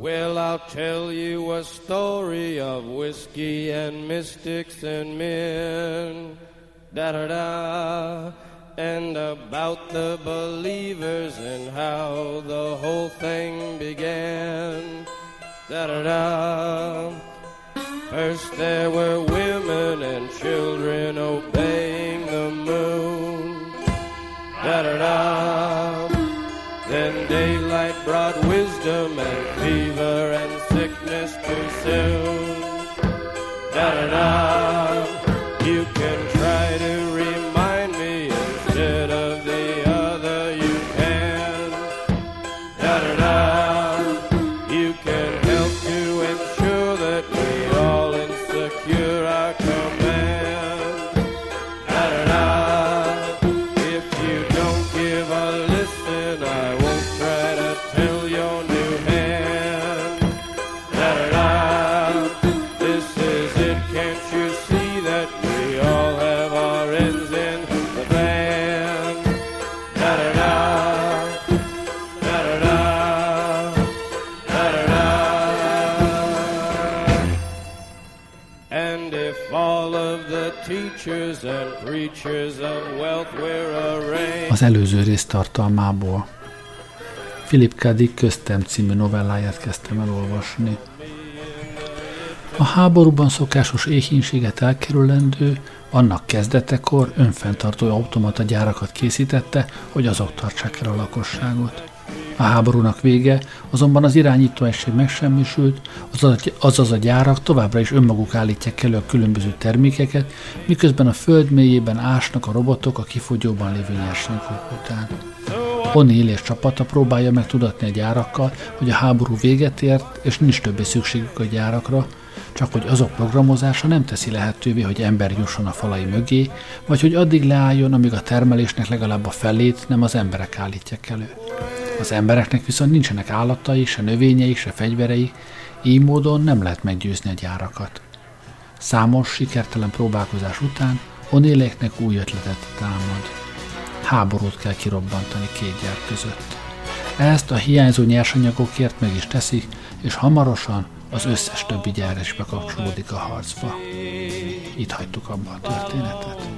Well, I'll tell you a story of whiskey and mystics and men. Da da da. And about the believers and how the whole thing began. Da da da. First there were women and children obeying the moon. Da da da. Soon. Da da da. Az előző rész tartalmából. Philip K. Dick köztem című novelláját kezdtem elolvasni. A háborúban szokásos éhínséget elkerülendő, annak kezdetekor önfenntartó automata gyárakat készítette, hogy azok tartsák el a lakosságot. A háborúnak vége, azonban az irányító egység megsemmisült, azaz, a gyárak továbbra is önmaguk állítják elő a különböző termékeket, miközben a föld mélyében ásnak a robotok a kifogyóban lévő nyersanyagok után. O'Neill és csapata próbálja meg tudatni a gyárakkal, hogy a háború véget ért, és nincs többé szükségük a gyárakra, csak hogy azok programozása nem teszi lehetővé, hogy ember jusson a falai mögé, vagy hogy addig leálljon, amíg a termelésnek legalább a felét nem az emberek állítják elő. Az embereknek viszont nincsenek állatai, se növényei, se fegyverei, így módon nem lehet meggyőzni a gyárakat. Számos sikertelen próbálkozás után Onéléknek új ötletet támad. Háborút kell kirobbantani két gyár között. Ezt a hiányzó nyersanyagokért meg is teszik, és hamarosan az összes többi gyár is bekapcsolódik a harcba. Itt hagytuk abba a történetet.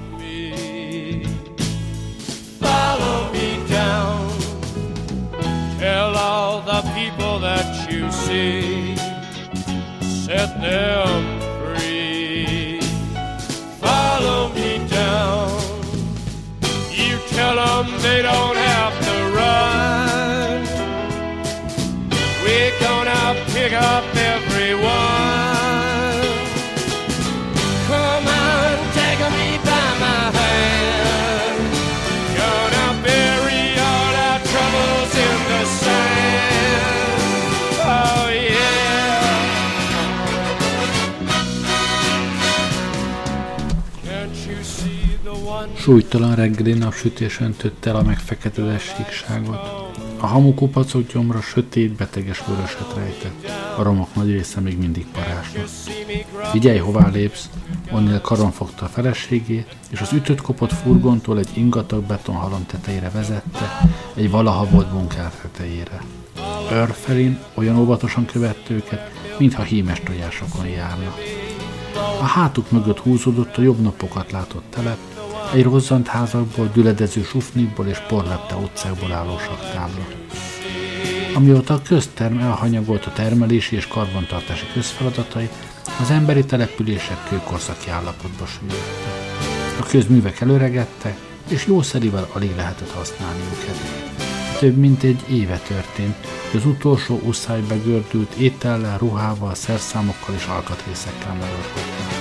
Follow me down. Tell all the people that you see. Set them free. Follow me down. You tell them they don't have to run. We're gonna pick up everyone. Súlytalan reggeli napsütés öntötte el a megfeketedett síkságot. A hamukupacok gyomra sötét, beteges vöröset rejtett. A romok nagy része még mindig parázsnak. Figyelj, hová lépsz! Onnél karon fogta a feleségét, és az ütött kopott furgontól egy ingatag betonhalom tetejére vezette, egy valaha volt bunkár tetejére. Örfelin olyan óvatosan követte őket, mintha hímes tojásokon járna. A hátuk mögött húzódott a jobb napokat látott telep, egy rozzant házakból, düledező sufnikból és porlepte utcákból álló saktábla. Amióta a közterm elhanyagolt a termelési és karbantartási közfeladatai, az emberi települések kőkorszaki állapotba süllyedtek. A közművek előregettek, és jószerivel alig lehetett használni őket. Több mint egy éve történt, hogy az utolsó uszálybe gördült étellel, ruhával, szerszámokkal és alkatrészekkel megoldották.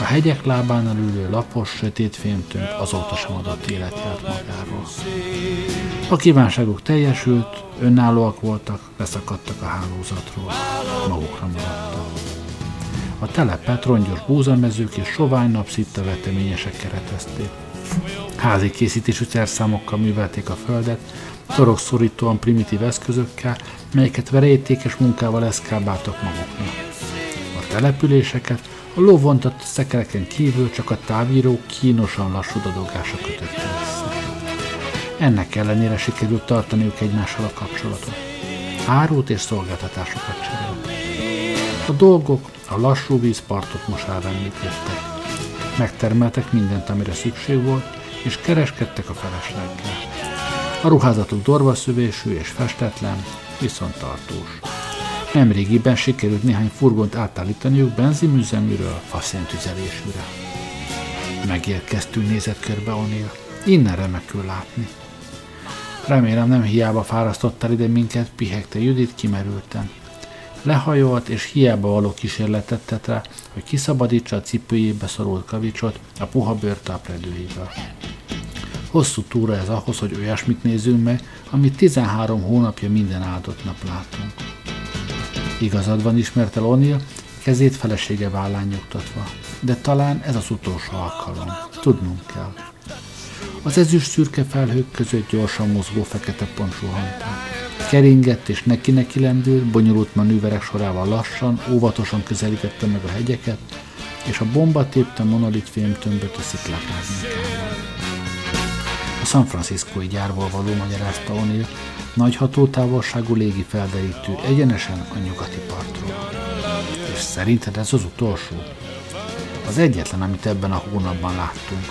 A hegyek lábánál ülő lapos, sötét fémtömb azóta sem adott életját magáról. A kívánságuk teljesült, önállóak voltak, leszakadtak a hálózatról, magukra maradtak. A telepet rongyos búzamezők és sovány napszitta veteményesek keretezték. Házi készítésű szerszámokkal művelték a földet, torokszorítóan primitív eszközökkel, melyeket verejtékes munkával eszkábáltak maguknak. A településeket a lóvontott szekereken kívül csak a távíró kínosan lassú dadogása kötötte össze. Ennek ellenére sikerült tartaniuk egymással a kapcsolatot. Árut és szolgáltatásokat cserélt. A dolgok a lassú vízpartot mosára említkeztek. Megtermeltek mindent, amire szükség volt, és kereskedtek a felesleggel. A ruházatuk dorvaszövésű és festetlen, viszont tartós. Nemrégiben sikerült néhány furgont átállítaniuk benzinműzeműről faszéntüzelésűre. Megérkeztünk, nézett körbe O'Neill. Innen remekül látni. Remélem nem hiába fárasztottál ide minket, pihegte Judit kimerülten. Lehajolt és hiába való kísérletet tett rá, hogy kiszabadítsa a cipőjébe szorult kavicsot a puha bőrtápredőjéből. Hosszú túra ez ahhoz, hogy olyasmit nézzünk meg, amit 13 hónapja minden áldott nap látunk. Igazad van, ismerte O'Neill, kezét felesége vállán nyugtatva. De talán ez az utolsó alkalom. Tudnunk kell. Az ezüst szürke felhők között gyorsan mozgó fekete pont suhanták. Keringett és neki-neki lendült, bonyolult manőverek sorával lassan, óvatosan közelítette meg a hegyeket, és a bomba tépte monolit fémtömböt a sziklák A San Franciscoi gyárból való magyarázta O'Neill, nagy hatótávolságú légi felderítő egyenesen a nyugati partról. És szerinted ez az utolsó? Az egyetlen, amit ebben a hónapban láttunk.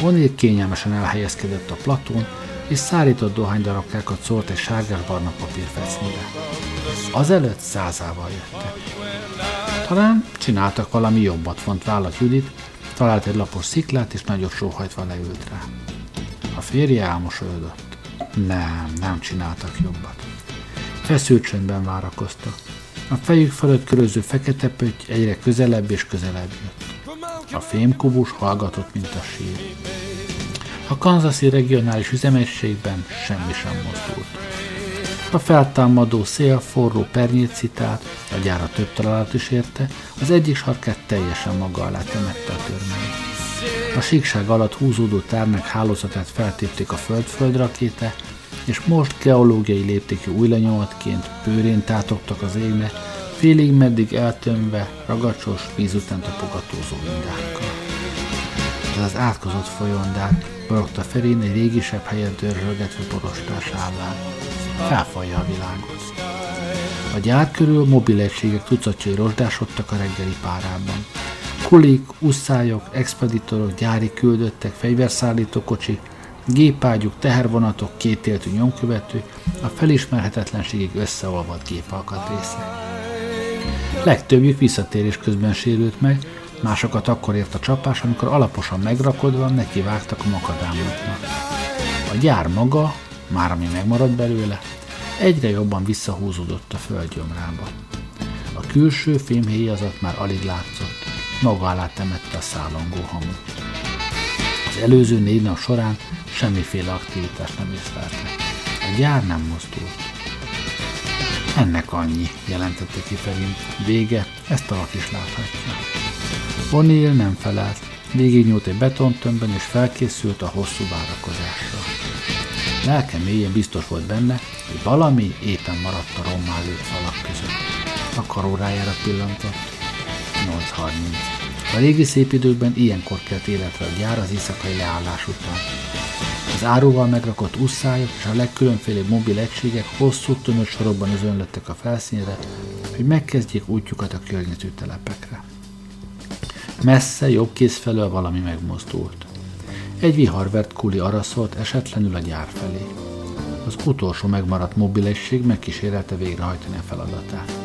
O'Neill kényelmesen elhelyezkedett a platón, és szárított dohánydarabkákat szólt egy sárgás-barna papírfesznyire. Azelőtt százával jöttek. Talán csináltak valami jobbat, vont vállat Judit, talált egy lapos sziklát, és nagyot sóhajtva leült rá. A férje álmosolyodott. Nem, nem csináltak jobbat. Feszült csöndben várakoztak. A fejük fölött köröző fekete pötty egyre közelebb és közelebb jött. A fémkubus hallgatott, mint a sír. A Kansasi regionális üzemegységben semmi sem mozdult. A feltámadó szél forró pernyét citált, a gyára több találat is érte, az egyik sarkát teljesen maga alá temette a törmény. A síkság alatt húzódó tárnak hálózatát feltépték a föld-föld rakéte, és most geológiai léptékű új lenyomatként pőrén tátogtak az égnek, félig meddig eltömve, ragacsos, víz után tapogatózó indákkal. Ez az átkozott folyondár, barogta Ferin egy régisebb helyen dörrölgetve borostás állán. Felfalja a világot. A gyár körül mobil egységek tucatjai rozsdásodtak a reggeli párában. Kulik, usszályok, expeditorok, gyári küldöttek, fegyverszállító kocsik, gépágyuk, tehervonatok, kétéltű nyomkövető, a felismerhetetlenségig összeolvadt gépalkatrészek. Legtöbbjük visszatérés közben sérült meg, másokat akkor ért a csapás, amikor alaposan megrakodva neki vágtak a makadámoknak. A gyár maga, már ami megmaradt belőle, egyre jobban visszahúzódott a földgyomrába. A külső fémhéjazat már alig látszott, maga alá temette a szállongó hamu. Az előző négy nap során semmiféle aktivitást nem észleltek. A gyár nem mozdult. Ennek annyi, jelentette ki Ferin. Vége, ezt a is láthatja. O'Neill nem felelt, végignyúlt egy betontömbben és felkészült a hosszú várakozásra. Lelke mélyen biztos volt benne, hogy valami éppen maradt a rommá lőtt falak között. A karórájára pillantott. 8.30. A régi szép időkben ilyenkor kelt életre a gyár az éjszakai leállás után. Az áróval megrakott usszályok és a legkülönfélebb mobil egységek hosszú tömött sorokban özönlöttek a felszínre, hogy megkezdjék útjukat a környező telepekre. Messze, jobb kéz felől valami megmozdult. Egy viharvert kuli araszolt esetlenül a gyár felé. Az utolsó megmaradt mobilesség megkísérelte végrehajtani a feladatát.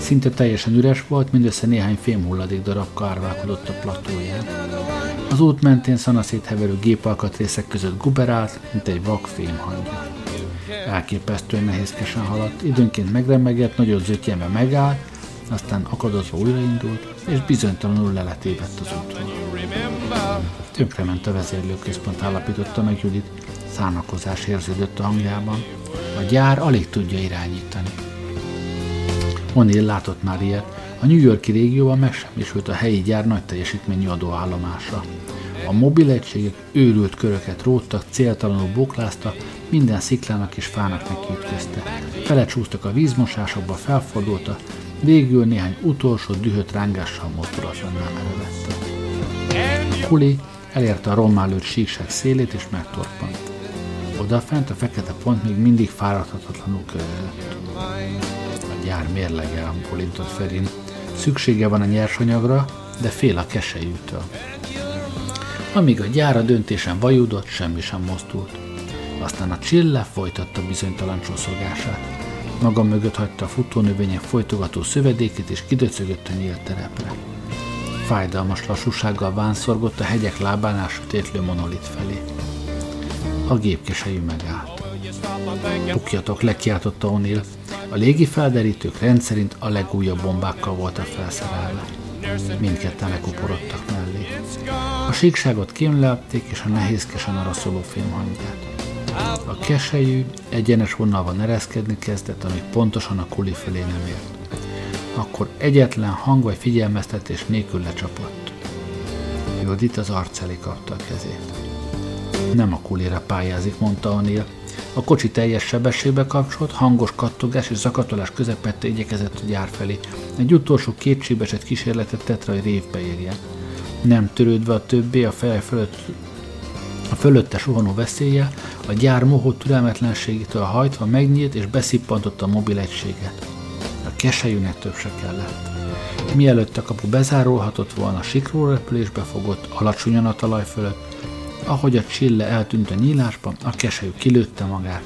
Szinte teljesen üres volt, mindössze néhány fémhulladék darab kárválkodott a platóján. Az út mentén szanaszét heverő gépalkatrészek között guberált, mint egy vak fémhangja. Elképesztően nehézkesen haladt, időnként megremegett, nagyon zötyembe megállt, aztán akadozva újraindult, és bizonytalanul leletébett az útról. Tönkrement a vezérlőközpont állapította meg Judit, szánakozás érződött a hangjában. A gyár alig tudja irányítani. O'Neill látott már ilyet, a New Yorki régióban megsemmisült a helyi gyár nagy teljesítményű adóállomása. A mobil egységek őrült köröket róttak, céltalanul boklázta, minden sziklának és fának nekiütközte. Felecsúsztak a vízmosásokba, felfordulta, végül néhány utolsó dühött rángással mozdulatlanná merevette. Kuli elérte a rommá síkság szélét és megtorpant. Odafent a fekete pont még mindig fáradhatatlanul körülött. A gyár mérlegel, bolintott Ferin. Szüksége van a nyersanyagra, de fél a kesejűtől. Amíg a gyár a döntésen vajudott, semmi sem mozdult. Aztán a csille folytatta bizonytalan csoszogását. Maga mögött hagyta a futónövények folytogató szövedékét, és kidöcögött a nyílt terepre. Fájdalmas lassúsággal vánszorgott a hegyek lábánál sötétlő monolit felé. A gépkesejű megállt. Bukjatok, lekiáltotta O'Neill. A légi felderítők rendszerint a legújabb bombákkal voltak felszerelve. Mindketten lekuporodtak mellé. A síkságot kémlelték, és a nehézkesen araszoló film hangját. A keselyű egyenes vonalban ereszkedni kezdett, amíg pontosan a kuli felé nem ért. Akkor egyetlen hang vagy figyelmeztetés nélkül lecsapott. Judit az arc elé kapta a kezét. Nem a kulira pályázik, mondta Anil. A kocsi teljes sebességbe kapcsolt, hangos kattogás és zakatolás közepette igyekezett a gyár felé. Egy utolsó kétségbeesett kísérletet tett rá, hogy révbe érjen. Nem törődve a többé a feje fölött a fölötte suhanó veszélye, a gyár mohó türelmetlenségétől hajtva megnyílt és beszippantotta a mobil egységet. A keselyűnek több se kellett. Mielőtt a kapu bezárulhatott volna, sikró repülésbe fogott, alacsonyan a talaj fölött, ahogy a csille eltűnt a nyílásban, a keselyű kilőtte magát.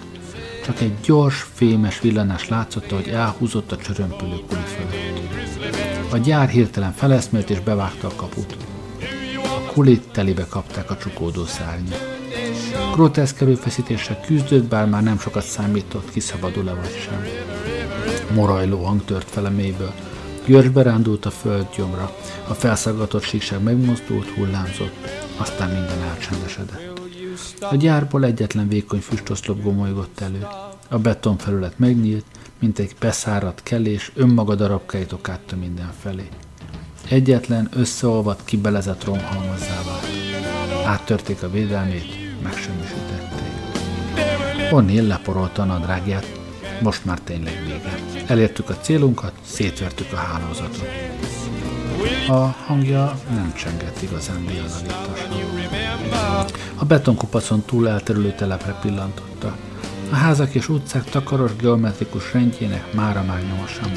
Csak egy gyors, fémes villanás látszott, hogy elhúzott a csörömpölő kuli fölött. A gyár hirtelen feleszmélt és bevágta a kaput. A kulit telibe kapták a csukódó szárnyat. Groteszk erőfeszítéssel küzdött, bár már nem sokat számított, kiszabadul-e vagy sem. Morajló hang tört fel a mélyből. György berándult a föld gyomra. A felszaggatott síkság megmozdult, hullámzott. Aztán minden elcsendesedett. A gyárból egyetlen vékony füstoszlop gomolygott elő. A betonfelület megnyílt, mint egy beszáradt kelés, önmaga darabkáit okátta mindenfelé. Egyetlen összeolvadt, kibelezett romhalmazzá vált. Áttörték a védelmét, megsemmisítették. Onnél leporolta a nadrágját, most már tényleg vége. Elértük a célunkat, szétvertük a hálózatot. A hangja nem csengett igazán diadalítosan. A betonkupacon túl elterülő telepre pillantotta. A házak és utcák takaros geometrikus rendjének mára már nyoma sem.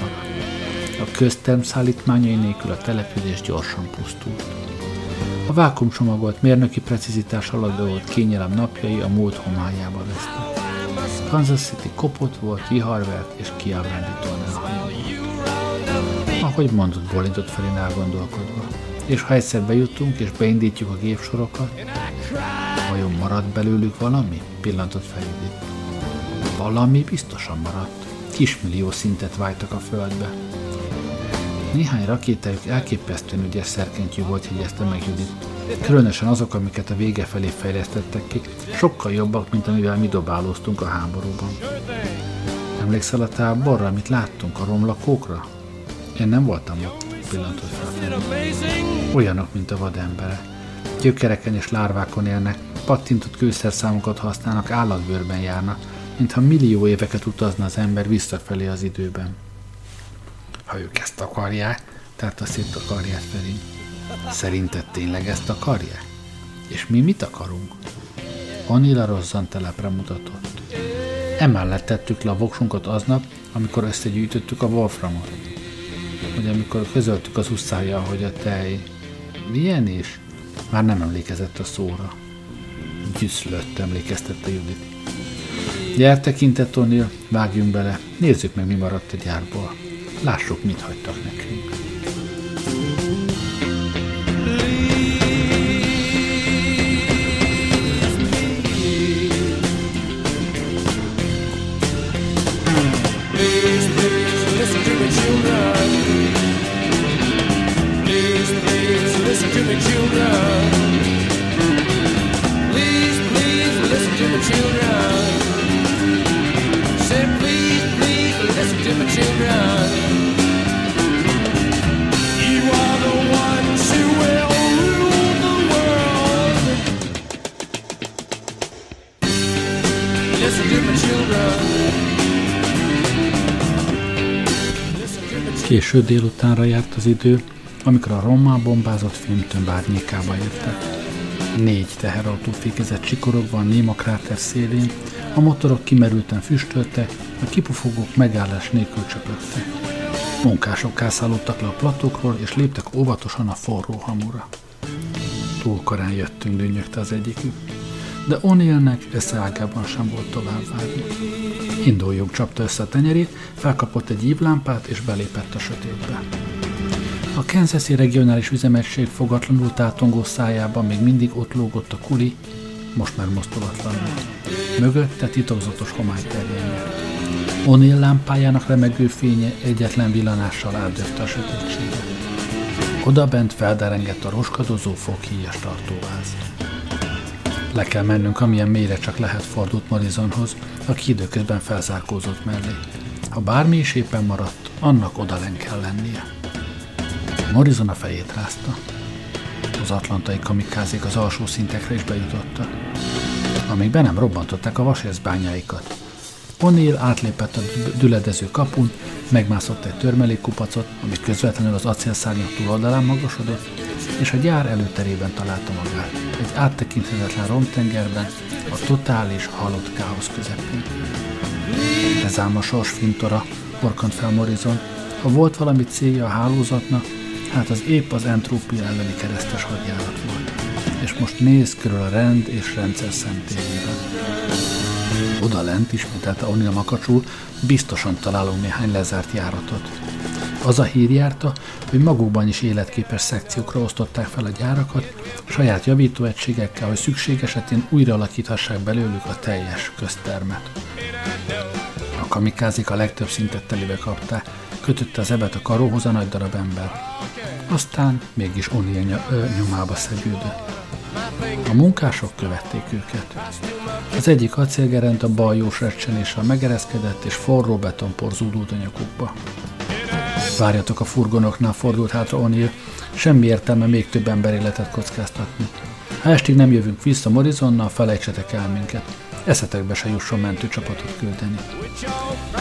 A közterm szállítmányai nélkül a település gyorsan pusztult. A vákumcsomagolt mérnöki precizitás alatt volt kényelem napjai a múlt homályába vesztek. Kansas City kopott volt, viharvert és kiábrándítóan elhanyagolt. Ahogy mondott, bolintott felén elgondolkodva. És ha egyszer bejutunk és beindítjuk a gépsorokat, vajon marad belőlük valami? Pillantott fel Valami biztosan maradt. Kismillió szintet vájtak a földbe. Néhány rakétájuk elképesztően ügyes szerkentyű volt, jegyezte meg Judit. Különösen azok, amiket a vége felé fejlesztettek ki, sokkal jobbak, mint amivel mi dobálóztunk a háborúban. Emlékszel a táborra, amit láttunk, a romlakókra? Én nem voltam ott, pillantott. Olyanok, mint a vadembere. Gyökereken és lárvákon élnek, pattintott kőszerszámokat használnak, állatbőrben járnak, mintha millió éveket utazna az ember visszafelé az időben. Ha ők ezt akarják, tehát a szét a karját felé. Szerinted tényleg ezt akarják? És mi mit akarunk? Anila rozzan telepre mutatott. Emellett tettük le a voksunkat aznap, amikor összegyűjtöttük a Wolframot. Hogy amikor közöltük az uszája, hogy a tej... Milyen is? Már nem emlékezett a szóra. Gyűszlött, emlékeztette Judit. Gyere, tekintett O'Neill, vágjunk bele, nézzük meg, mi maradt a gyárból. Lássuk, mit hagytak nekünk. Késő délutánra járt az idő, amikor a rommá bombázott filmtömb árnyékába értek. Négy teherautó fékezett csikorogva a Néma kráter szélén, a motorok kimerülten füstöltek, a kipufogók megállás nélkül csöpögtek. Munkások kászálódtak le a platokról, és léptek óvatosan a forró hamura. Túl korán jöttünk, dünnyögte az egyikük. De O'Neillnek esze ágában sem volt tovább várni. Induljunk, csapta össze a tenyerét, felkapott egy ívlámpát, és belépett a sötétbe. A Kansas-i regionális üzemegység fogatlanul tátongó szájában még mindig ott lógott a kuli, most már mozdulatlanul. Mögötte titokzatos homály terjedett. O'Neill lámpájának remegő fénye egyetlen villanással átdöfte a sötétséget. Oda bent felderengett a roskadozó foghíjas tartóváz. Le kell mennünk, amilyen mélyre csak lehet fordult Morizonhoz, aki időközben felzárkózott mellé. Ha bármi is éppen maradt, annak odalen kell lennie. Morizon a fejét rázta. Az atlantai kamikázik az alsó szintekre is bejutottak. Amíg be nem robbantották a vasészbányáikat. O'Neill átlépett a düledező kapun, megmászott egy törmelékkupacot, ami közvetlenül az acélszárnyak túloldalán magasodott, és a gyár előterében találta magát, egy áttekinthetetlen romtengerben, a totális halott káosz közepén. Ez ám a sors fintora, orkant fel Morizon, ha volt valami célja a hálózatnak, hát az épp az entrópia elleni keresztes hadjárat volt. És most néz körül a rend és rendszer szentélyében. Oda lent, ismételte O'Neill makacsul, biztosan találunk néhány lezárt járatot. Az a hír járta, hogy magukban is életképes szekciókra osztották fel a gyárakat, saját javítóegységekkel, hogy szükség esetén újra alakíthassák belőlük a teljes köztermet. A kamikázik a legtöbb szintet telibe kapták, kötötte az ebet a karóhoz a nagy darab ember. Aztán mégis O'Neill nyomába szegődött. A munkások követték őket. Az egyik acélgerent a baljós recsenéssel megereszkedett, és forró betonpor zúdult a nyakukba. Várjatok a furgonoknál, fordult hátra O'Neill, semmi értelme még több ember életet kockáztatni. Ha estig nem jövünk vissza Morizonnal, felejtsetek el minket. Eszetekbe se jusson mentőcsapatot küldeni.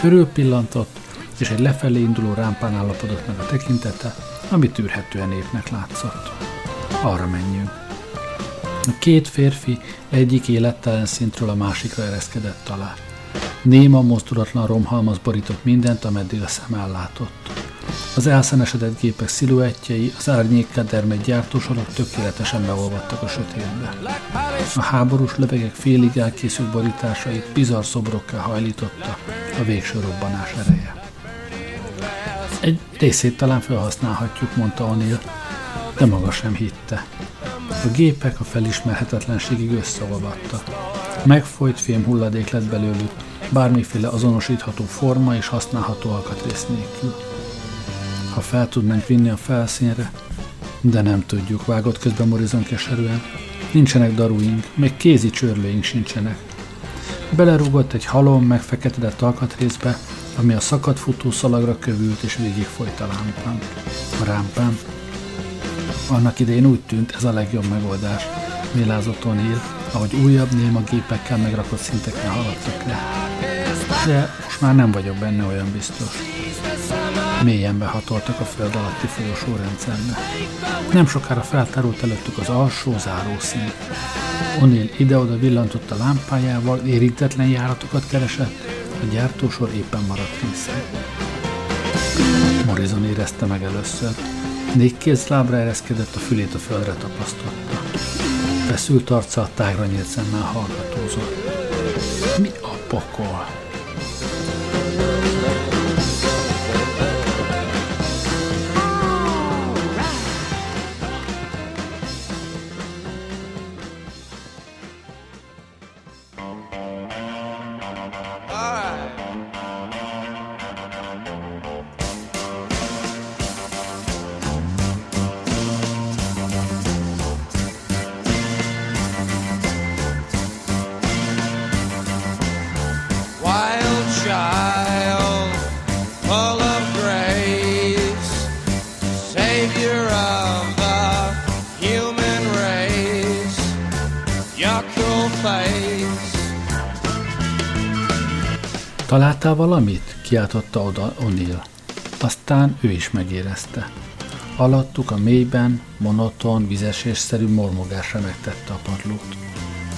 Körül pillantott, és egy lefelé induló rámpán állapodott meg a tekintete, ami tűrhetően épnek látszott. Arra menjünk. A két férfi egyik élettelen szintről a másikra ereszkedett alá. Néma, mozdulatlan romhalmaz borított mindent, ameddig a szem ellátott. Az elszenesedett gépek sziluettjei, az árnyék kedermet gyártósorok tökéletesen beolvadtak a sötétbe. A háborús lövegek félig elkészült borításait bizarr szobrokká hajlította a végső robbanás ereje. Egy részét talán felhasználhatjuk, mondta O'Neill, de maga sem hitte. A gépek a felismerhetetlenségig összeolvadtak. Megfolyt fém hulladék lett belőlük, bármiféle azonosítható forma és használható alkatrész nélkül. Ha fel tudnánk vinni a felszínre, de nem tudjuk, vágott közben Morizon keserűen. Nincsenek daruink, még kézi csörlőink sincsenek. Belerúgott egy halom, megfeketedett alkatrészbe, ami a szakadt futószalagra kövült és végig folyt a lámpán. A rámpán. Annak idején úgy tűnt, ez a legjobb megoldás, mélázott O'Neill, ahogy újabb néma gépekkel megrakott szinteken haladtak le. De most már nem vagyok benne olyan biztos. Mélyen behatoltak a föld alatti folyosó rendszerbe. Nem sokára feltárult előttük az alsó zárószín. O'Neill ide-oda villantott a lámpájával, érintetlen járatokat keresett, a gyártósor éppen maradt készen. Morrison érezte meg először, Négy kézlábra ereszkedett, a fülét a földre tapasztotta. Feszült arca a tágra nyílt szemmel hallgatózott. Mi a pokol? Kiáltotta oda O'Neill. Aztán ő is megérezte. Alattuk a mélyben, monoton, vizesésszerű mormogás remegtette a padlót.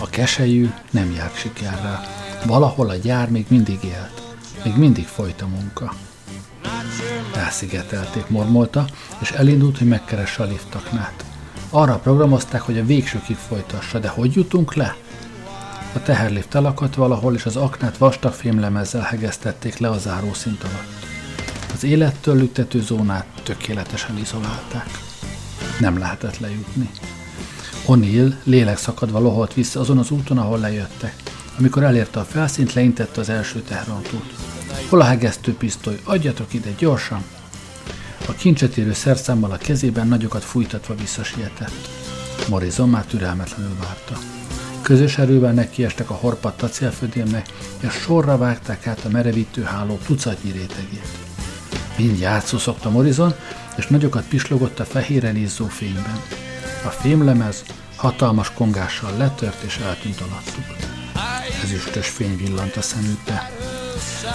A keselyű nem járt sikerrel. Valahol a gyár még mindig élt. Még mindig folyt a munka. Elszigetelték, mormolta, és elindult, hogy megkeresse a liftaknát. Arra programozták, hogy a végsőkig folytassa, de hogy jutunk le? A teherlift elakadt valahol, és az aknát vastag fémlemezzel hegesztették le a zárószint alatt. Az élettől lüktető zónát tökéletesen izolálták. Nem lehetett lejutni. O'Neill lélek szakadva loholt vissza azon az úton, ahol lejöttek. Amikor elérte a felszínt, leintette az első teherautót. Hol a hegesztő pisztoly? Adjatok ide, gyorsan! A kincset érő szerszámmal a kezében nagyokat fújtatva visszasietett. Morrison már türelmetlenül várta. Közös erővel nekiestek a horpadt acélfödémnek, és sorra vágták át a merevítő háló tucatnyi rétegét. Mindjárt szuszogta Morrison, és nagyokat pislogott a fehéren izzó fényben. A fémlemez hatalmas kongással letört és eltűnt alattuk. Ezüstös fény villant a szemükbe.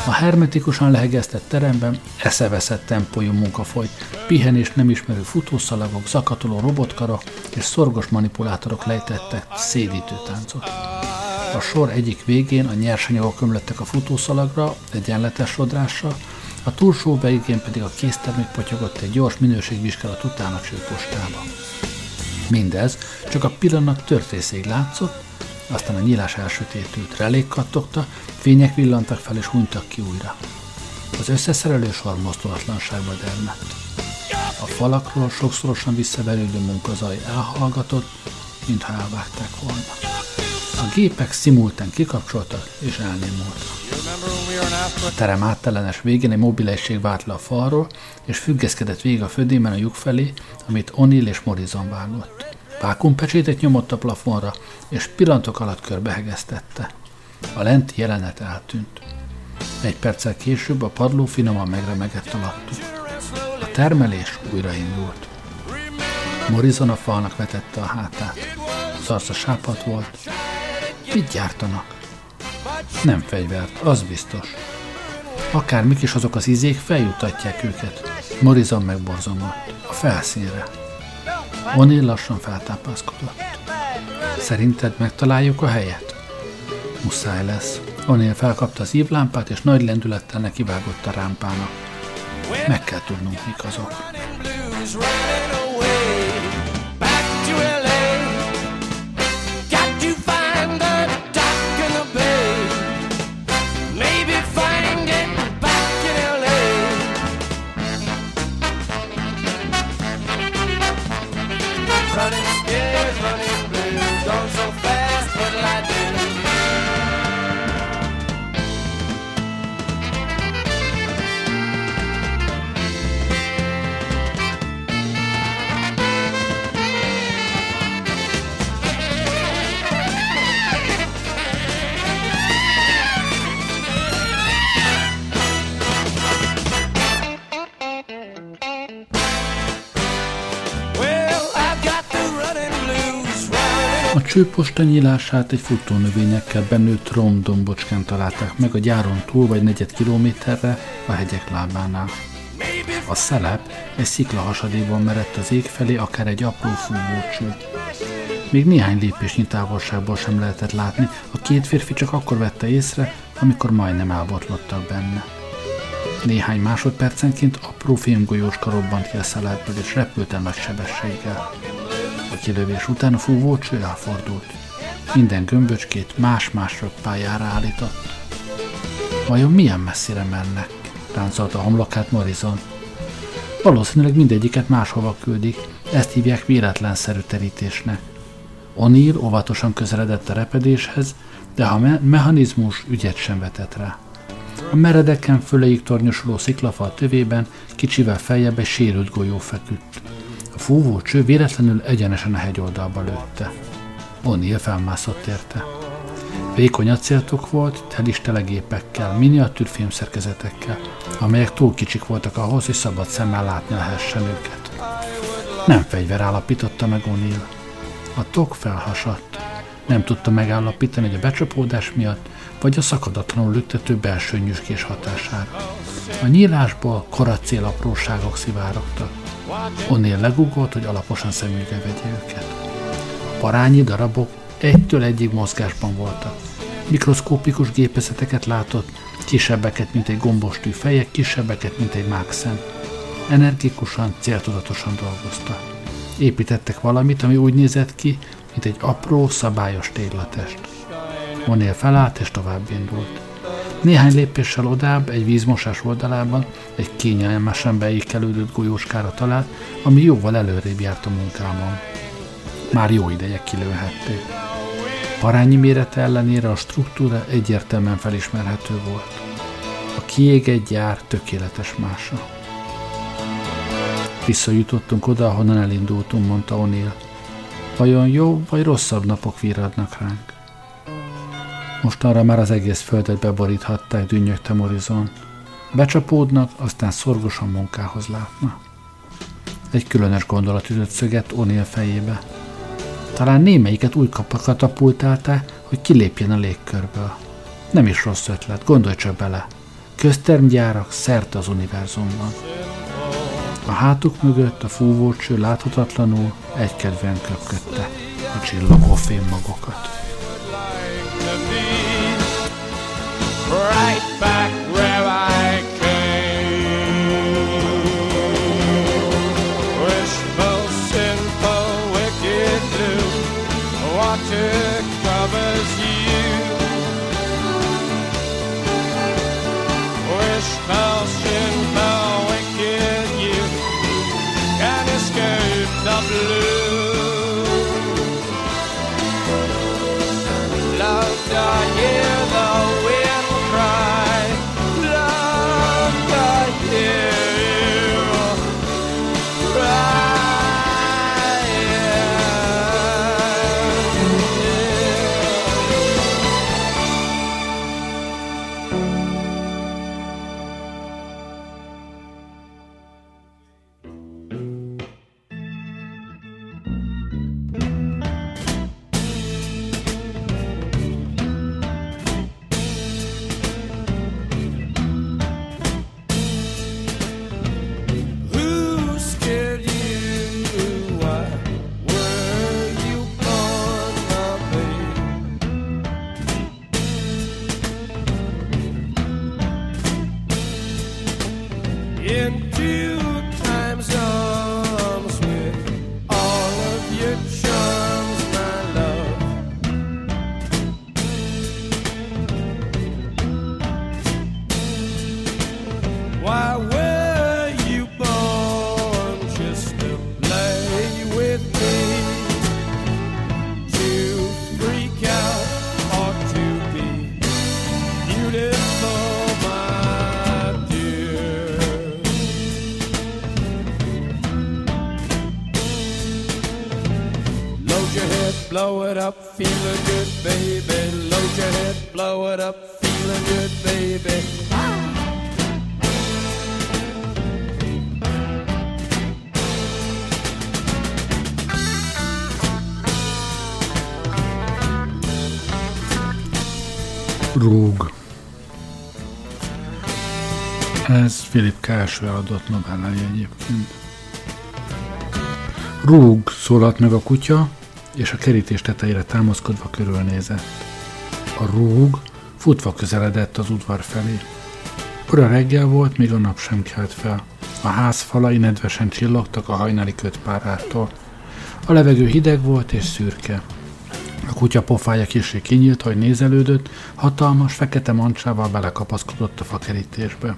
A hermetikusan lehegeztett teremben eszeveszett tempójú munka folyt, pihenés nem ismerő futószalagok, zakatoló robotkara és szorgos manipulátorok lejtettek szédítő táncot. A sor egyik végén a nyersanyagok ömlöttek a futószalagra, egyenletes sodrással, a túlsó végén pedig a késztermék potyogott egy gyors minőségvizsgálat után a csőpostába. Mindez csak a pillanat törtészéig látszott, aztán a nyílás elsötétült, relék kattogta, fények villantak fel és hunytak ki újra. Az összeszerelő sor mozdulatlanságba dermedt. A falakról sokszorosan visszaverődő munkazaj elhallgatott, mintha elvágták volna. A gépek szimultán kikapcsoltak és elnémultak. A terem áttelenes végén egy mobilesség vált le a falról, és függeszkedett végig a födémen a lyuk felé, amit O'Neill és Morrison vágott. Vákumpecsétet nyomott a plafonra, és pillantok alatt körbehegeztette. A lenti jelenet eltűnt. Egy perccel később a padló finoman megremegett alattuk. A termelés újraindult. Morrison a falnak vetette a hátát. Az arca sápat volt. Mit gyártanak? Nem fegyvert, az biztos. Akármik is azok az izék, feljutatják őket. Morrison megborzongott. A felszínre. Onél lassan feltápászkodott. Szerinted megtaláljuk a helyet? Muszáj lesz. Onél felkapta az ívlámpát, és nagy lendülettel nekivágott a rámpának. Meg kell tudnunk, mik azok. Csőposta nyílását egy futónövényekkel benőtt romdombocskán találták meg a gyáron túl vagy negyed kilométerre a hegyek lábánál. A szelep egy sziklahasadéban merett az ég felé, akár egy apró fúvócső. Még néhány lépésnyi távolságból sem lehetett látni, a két férfi csak akkor vette észre, amikor majdnem elbotlottak benne. Néhány másodpercenként apró fémgolyóska robbant ki a szelepből, és repült el nagy sebességgel. A kilövés után a fúvócső elfordult. Minden gömböcskét más-más röppájára állított. Vajon milyen messzire mennek? Ráncolta a homlokát Morrison. Valószínűleg mindegyiket máshova küldik, ezt hívják véletlenszerű terítésnek. O'Neill óvatosan közeledett a repedéshez, de a me- mechanizmus ügyet sem vetett rá. A meredeken föleig tornyosuló sziklafal tövében kicsivel feljebb egy sérült golyó feküdt fúvó cső véletlenül egyenesen a hegyoldalba lőtte. O'Neill felmászott érte. Vékony acéltok volt, telis telegépekkel, miniatűr filmszerkezetekkel, amelyek túl kicsik voltak ahhoz, hogy szabad szemmel látni lehessen őket. Nem fegyver állapította meg O'Neill. A tok felhasadt. Nem tudta megállapítani, hogy a becsapódás miatt, vagy a szakadatlanul lüktető belső nyüskés hatására. A nyílásból koracél apróságok szivárogtak. Onnél legugolt, hogy alaposan szemügyre vegye őket. Parányi darabok egytől egyig mozgásban voltak. Mikroszkópikus gépezeteket látott, kisebbeket, mint egy gombostű fejek, kisebbeket, mint egy mákszem. Energikusan, céltudatosan dolgoztak. Építettek valamit, ami úgy nézett ki, mint egy apró, szabályos téglatest. Monél felállt és tovább indult. Néhány lépéssel odább, egy vízmosás oldalában egy kényelmesen beékelődött golyóskára talált, ami jóval előrébb járt a munkában. Már jó ideje kilőhették. Parányi mérete ellenére a struktúra egyértelműen felismerhető volt. A kiégett gyár tökéletes mása. Visszajutottunk oda, ahonnan elindultunk, mondta O'Neill. Vajon jó vagy rosszabb napok virradnak ránk? Most arra már az egész földet beboríthatták, dünnyögte Morizon. Becsapódnak, aztán szorgosan munkához látna. Egy különös gondolat ütött szöget O'Neill fejébe. Talán némelyiket úgy katapultálták, hogy kilépjen a légkörből. Nem is rossz ötlet, gondolj csak bele. Köztermgyárak szerte az univerzumban. A hátuk mögött a fúvócső láthatatlanul egykedvűen köpködte a csillogó fémmagokat. Right back Rúg. Philip K. első eladott novellája egyébként. Rúg szólalt meg a kutya, és a kerítés tetejére támaszkodva körülnézett. A rúg futva közeledett az udvar felé. Ura reggel volt, még a nap sem kelt fel. A ház falai nedvesen csillogtak a hajnali kötpárától. A levegő hideg volt és szürke. A kutya pofája kisé kinyílt, hogy nézelődött, hatalmas, fekete mancsával belekapaszkodott a fakerítésbe.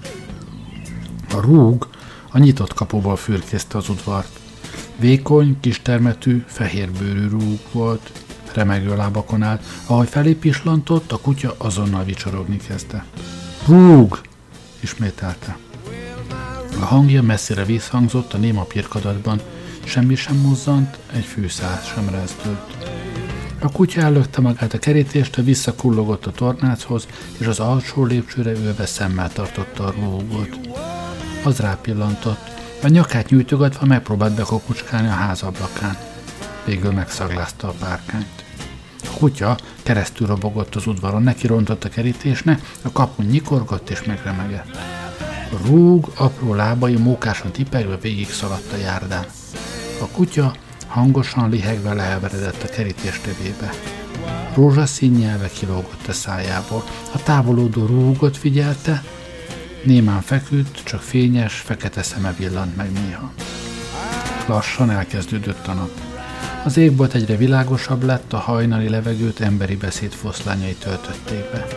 A rúg a nyitott kapuból fürkészte az udvart. Vékony, kistermetű, fehérbőrű rúg volt, remegő lábakon állt, ahogy felé pislantott, a kutya azonnal vicsorogni kezdte. Rúg! ismételte. A hangja messzire visszhangzott a néma pirkadatban, semmi sem mozzant, egy fűszáz sem rezdült. A kutya ellökte magát a kerítést, visszakullogott a tornáchoz, és az alsó lépcsőre ülve szemmel tartotta a rúgot. Az rápillantott, a nyakát nyújtogatva megpróbált bekopucskálni a ház ablakán. Végül megszaglázta a párkányt. A kutya keresztül robogott az udvaron, neki rontott a kerítésnek, a kapun nyikorgott és megremegett. Rúg apró lábai mókásan tipegve végig szaladt a járdán. A kutya hangosan lihegve leheveredett a kerítés tövébe. Rózsaszín nyelve kilógott a szájából. A távolodó rúgot figyelte, némán feküdt, csak fényes, fekete szeme villant meg néha. Lassan elkezdődött a nap. Az égbolt egyre világosabb lett, a hajnali levegőt emberi beszéd foszlányai töltötték be.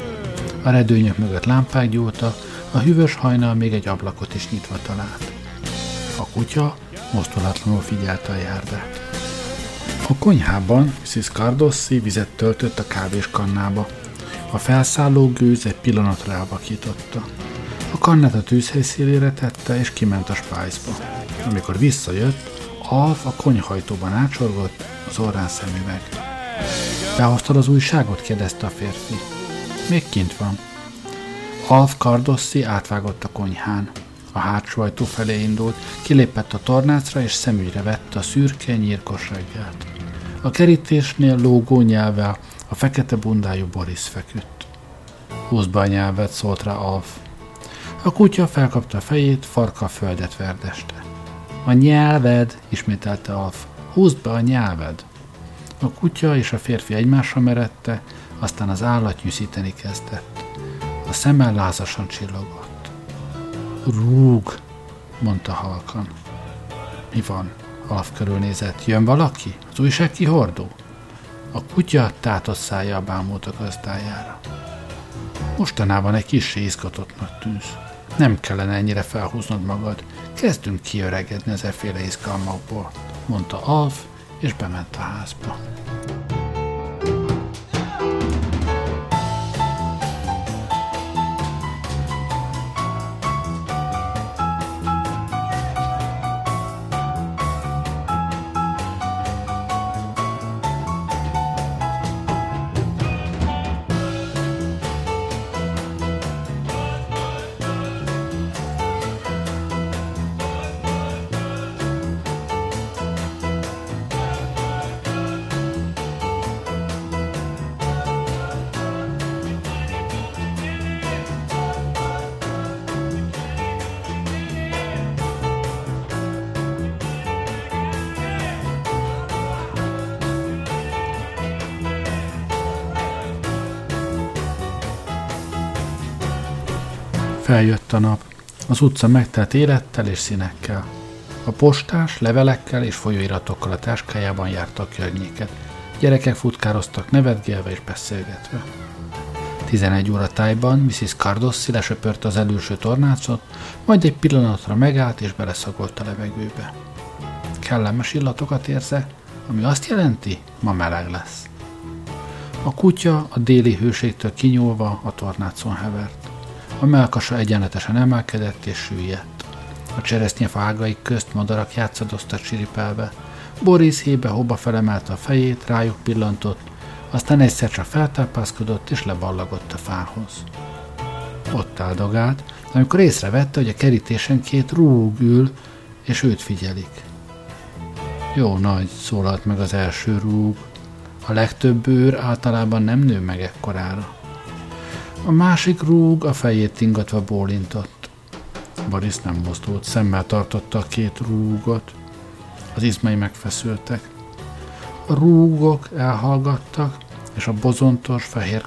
A redőnyök mögött lámpák gyúltak, a hűvös hajnal még egy ablakot is nyitva talált. A kutya mozdulatlanul figyelte a járdát. A konyhában Mrs. Cardossi vizet töltött a kávéskannába. A felszálló gőz egy pillanatra elvakította. A kannát a tűzhely szélére tette, és kiment a spájzba. Amikor visszajött, Alf a konyhajtóban átsorgott, az orrán szemüveg. Behoztad az újságot? kérdezte a férfi. Még kint van. Alf Cardossi átvágott a konyhán. A hátsó ajtó felé indult, kilépett a tornácra és szemügyre vette a szürke, nyírkos reggelt. A kerítésnél lógó nyelvvel a fekete bundájú Boris feküdt. Húzd be a nyelvet, szólt rá Alf. A kutya felkapta a fejét, farka a földet verdeste. A nyelved, ismételte Alf. Húzd be a nyelved. A kutya és a férfi egymásra merette, aztán az állat nyűszíteni kezdett. A szemmel lázasan csillogott. Rúg, mondta halkan. Mi van? Alf körülnézett. Jön valaki? Az újság kihordó? A kutya tátott szája bámult a gazdájára. Mostanában egy kis izgatottnak tűz. Nem kellene ennyire felhúznod magad. Kezdünk kiöregedni az efféle izgalmakból, mondta Alf, és bement a házba. Az utca megtelt élettel és színekkel. A postás levelekkel és folyóiratokkal a táskájában járta a környéket. Gyerekek futkároztak nevetgélve és beszélgetve. 11 óra tájban Mrs. Cardossi lesöpört az előső tornácot, majd egy pillanatra megállt és beleszagolt a levegőbe. Kellemes illatokat érze, ami azt jelenti, ma meleg lesz. A kutya a déli hőségtől kinyúlva a tornácon hevert. A melkasa egyenletesen emelkedett és süllyedt. A cseresznyefa ágai közt madarak játszadoztak siripelve. Boris hébe-hóba felemelte a fejét, rájuk pillantott, aztán egyszer csak feltápászkodott és leballagott a fához. Ott áldogált, amikor észrevette, hogy a kerítésen két rúg ül, és őt figyelik. Jó nagy, szólalt meg az első rúg. A legtöbb őr általában nem nő meg ekkorára. A másik rúg a fejét ingatva bólintott. Boris nem mozdult, szemmel tartotta a két rúgot. Az izmai megfeszültek. A rúgok elhallgattak, és a bozontos, fehér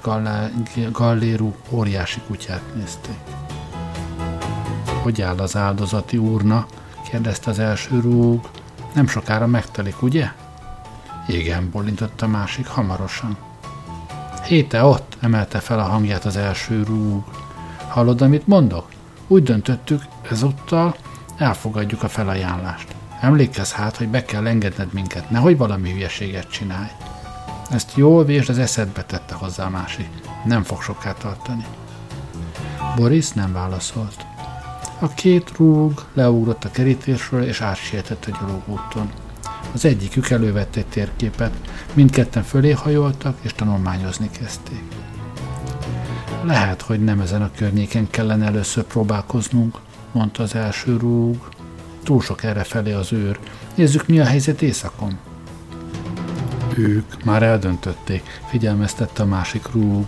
gallérú óriási kutyát nézték. Hogy áll az áldozati úrna? kérdezte az első rúg. Nem sokára megtelik, ugye? Igen, bolintott a másik hamarosan. Héte ott, emelte fel a hangját az első rúg. Hallod, amit mondok? Úgy döntöttük, ezúttal elfogadjuk a felajánlást. Emlékezz hát, hogy be kell engedned minket, nehogy valami hülyeséget csinálj. Ezt jól vésd az eszedbe tette hozzá a másik. Nem fog soká tartani. Boris nem válaszolt. A két rúg leugrott a kerítésről, és átsietett a gyalogúton. Az egyikük elővette egy térképet, mindketten fölé hajoltak, és tanulmányozni kezdték. Lehet, hogy nem ezen a környéken kellene először próbálkoznunk, mondta az első rúg. Túl sok erre felé az őr. Nézzük, mi a helyzet éjszakon. Ők már eldöntötték, figyelmeztette a másik rúg.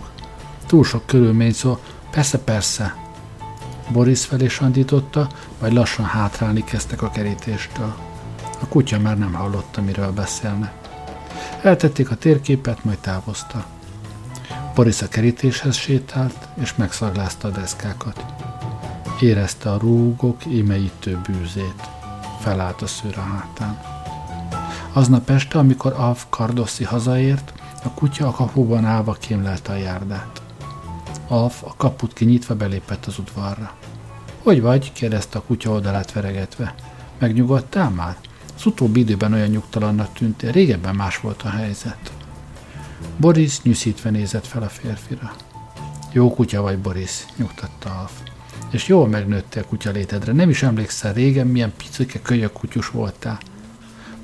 Túl sok körülmény szó, persze, persze. Boris felé sandította, majd lassan hátrálni kezdtek a kerítéstől. A kutya már nem hallotta, miről beszélne. Eltették a térképet, majd távozta. Boris a kerítéshez sétált, és megszaglázta a deszkákat. Érezte a rúgok émeítő bűzét. Felállt a szőr a hátán. Aznap este, amikor Alf Kardoszi hazaért, a kutya a kapuban állva kémlelte a járdát. Alf a kaput kinyitva belépett az udvarra. Hogy vagy? kérdezte a kutya oldalát veregetve. Megnyugodtál már? Az utóbbi időben olyan nyugtalannak tűntél, régebben más volt a helyzet. Boris nyűszítve nézett fel a férfira. Jó kutya vagy, Boris, nyugtatta Alf. És jól megnőttél kutya létedre. Nem is emlékszel régen, milyen picike kölyök kutyus voltál.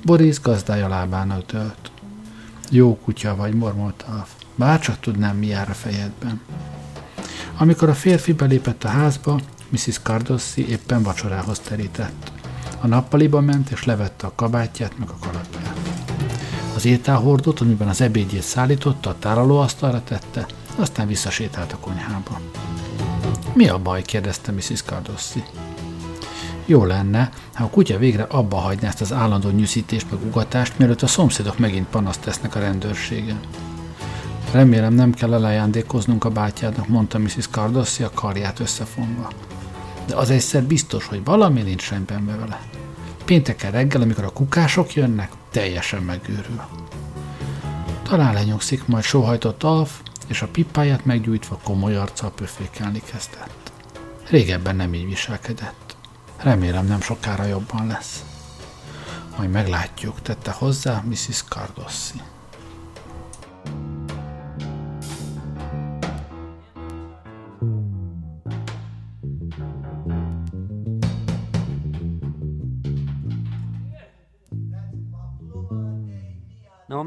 Boris gazdája lábán ötölt. Jó kutya vagy, mormolta Alf. Bárcsak tudnám, mi jár a fejedben. Amikor a férfi belépett a házba, Mrs. Cardossi éppen vacsorához terített. A nappaliba ment, és levette a kabátját, meg a kalapját. Az ételhordót, amiben az ebédjét szállította, a tárolóasztalra tette, aztán visszasétált a konyhába. Mi a baj? kérdezte Mrs. Cardossi. Jó lenne, ha a kutya végre abba hagyná ezt az állandó nyűszítést meg ugatást, mielőtt a szomszédok megint panaszt tesznek a rendőrségen. Remélem nem kell elajándékoznunk a bátyádnak, mondta Mrs. Cardossi a karját összefonva. Az egyszer biztos, hogy valami nincs rendben vele. Pénteken reggel, amikor a kukások jönnek, teljesen megőrül. Talán lenyugszik, majd sóhajtott Alf, és a pipáját meggyújtva komoly arccal pöfékelni kezdett. Régebben nem így viselkedett. Remélem nem sokára jobban lesz. Majd meglátjuk, tette hozzá Mrs. Cardossi.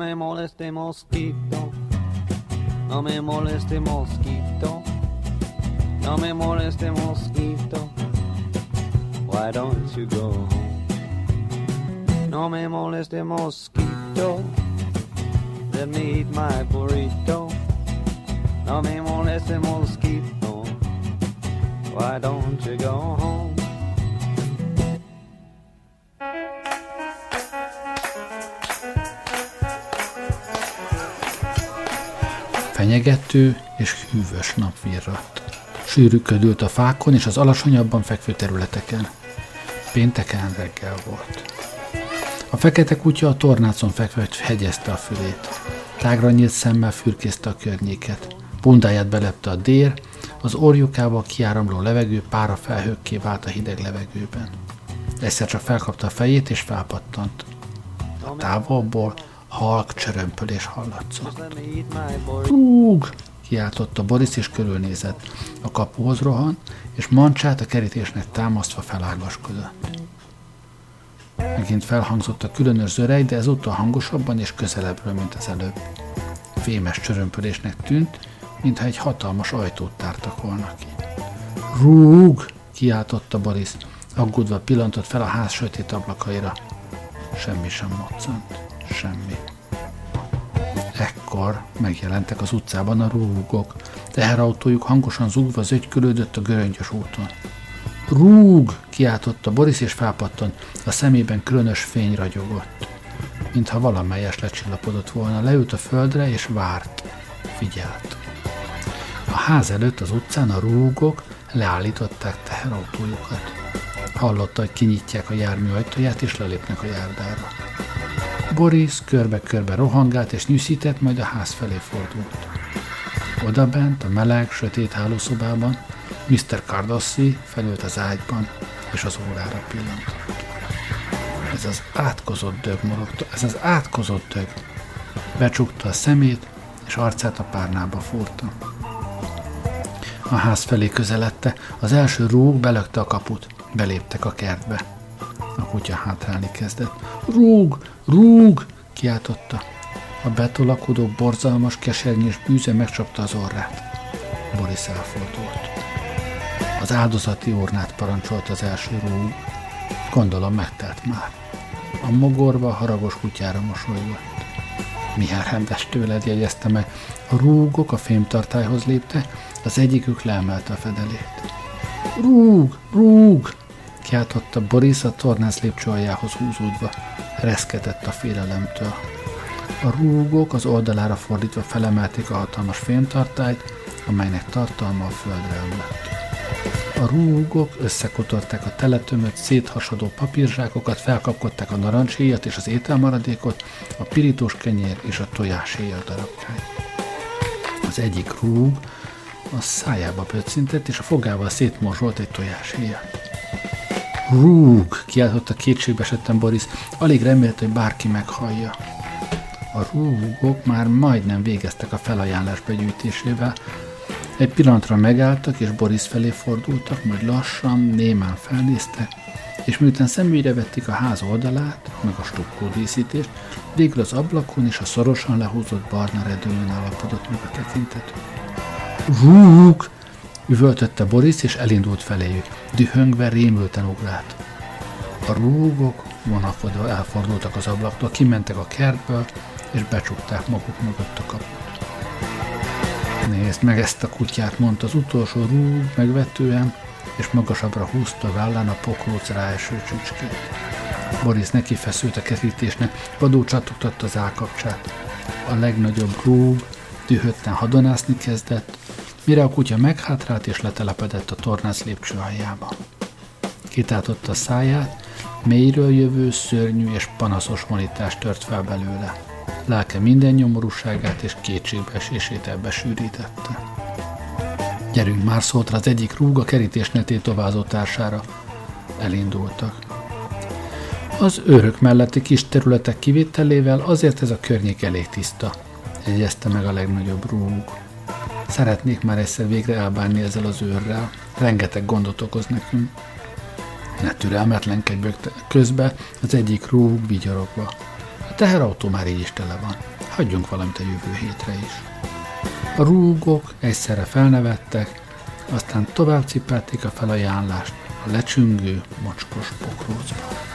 Me moleste mosquito, no me moleste mosquito, no me moleste mosquito. Why don't you go home? No me moleste mosquito, let me eat my burrito. No me moleste mosquito, why don't you go home? Fenyegető és hűvös nap virradt. Sűrűködült a fákon és az alacsonyabban fekvő területeken. Pénteken reggel volt. A fekete kutya a tornácon fekve hegyezte a fülét. Tágra nyílt szemmel fürkészte a környéket. Bundáját belepte a dér, az orjukába kiáramló levegő pára felhőkké vált a hideg levegőben. Egyszer csak felkapta a fejét és felpattant. A távolból halk csörömpölés hallatszott. Rúg! kiáltotta Boris, és körülnézett. A kapuhoz rohan, és mancsát a kerítésnek támasztva felágaskodott. Megint felhangzott a különös zörej, de ezúttal hangosabban és közelebbről, mint az előbb. Fémes csörömpölésnek tűnt, mintha egy hatalmas ajtót tártak volna ki. Rúg! kiáltotta Boris. Aggódva pillantott fel a ház sötét ablakaira. Semmi sem moccant semmi. Ekkor megjelentek az utcában a rúgok. Teherautójuk hangosan zúgva zögykölődött a göröngyös úton. Rúg! kiáltotta Boris, és felpattant. A szemében különös fény ragyogott. Mintha valamelyes lecsillapodott volna, leült a földre, és várt. Figyelt. A ház előtt az utcán a rúgok leállították teherautójukat. Hallotta, hogy kinyitják a jármű ajtóját, és lelépnek a járdára. Boris körbe-körbe rohangált és nyűszített, majd a ház felé fordult. Oda bent, a meleg, sötét hálószobában Mr. Cardossi felült az ágyban, és az órára pillantott. Ez az átkozott dög morogta, ez az átkozott dög. Becsukta a szemét, és arcát a párnába fúrta. A ház felé közeledte, az első rúg belökte a kaput, beléptek a kertbe. A kutya hátrálni kezdett. Rúg! Rúg! kiáltotta. A betolakodó borzalmas, kesernyés bűze megcsapta az orrát. Boris elfordult. Az áldozati urnát parancsolt az első rúg. Gondolom megtelt már. A mogorva haragos kutyára mosolygott. Milyen rendes tőled, jegyezte meg. A rúgok a fémtartályhoz lépte, az egyikük leemelte a fedelét. Rúg, rúg! Kiáltotta Boris a tornász lépcső húzódva. Reszketett a félelemtől. A rúgók az oldalára fordítva felemelték a hatalmas fémtartályt, amelynek tartalma a földre ömlött. A rúgók összekotorták a teletömött, széthasadó papírzsákokat, felkapkodták a narancshéjat és az ételmaradékot, a pirítós kenyér és a tojáshéja darabkáit. Az egyik rúg a szájába pöccintett, és a fogával szétmorzsolt egy tojáshéjat. Rúg, kiáltotta kétségbe esettem Boris, alig remélt, hogy bárki meghallja. A rúgok már majdnem végeztek a felajánlás begyűjtésével, egy pillanatra megálltak, és Boris felé fordultak, majd lassan, némán felnéztek, és miután szemügyre vették a ház oldalát, meg a stukkó díszítést, végül az ablakon és a szorosan lehúzott barna redőjön alapodott meg a tekintet. Rúg! Üvöltötte Boris, és elindult feléjük. Dühöngve rémülten ugrált. A rúgok vonakodva elfordultak az ablaktól, kimentek a kertből, és becsukták maguk mögött a kaput. Nézd meg ezt a kutyát, mondta az utolsó rúg megvetően, és magasabbra húzta vállán a poklóc ráeső csücskét. Boris neki feszült a kerítésnek, vadó csatogtatta az állkapcsát. A legnagyobb rúg dühötten hadonászni kezdett, mire a kutya meghátrált és letelepedett a tornász lépcső aljába. Kitátotta a száját, mélyről jövő, szörnyű és panaszos monitás tört fel belőle. Lelke minden nyomorúságát és kétségbeesését ebbe sűrítette. Gyerünk már szólt az egyik rúg a kerítésnél tétovázó társára. Elindultak. Az őrök melletti kis területek kivételével azért ez a környék elég tiszta, jegyezte meg a legnagyobb rúg. Szeretnék már egyszer végre elbánni ezzel az őrrel. Rengeteg gondot okoz nekünk. Ne türelmetlenkedj közbe az egyik rúg vigyorogva. A teherautó már így is tele van. Hagyjunk valamit a jövő hétre is. A rúgok egyszerre felnevettek, aztán tovább cipelték a felajánlást a lecsüngő, mocskos pokrócba.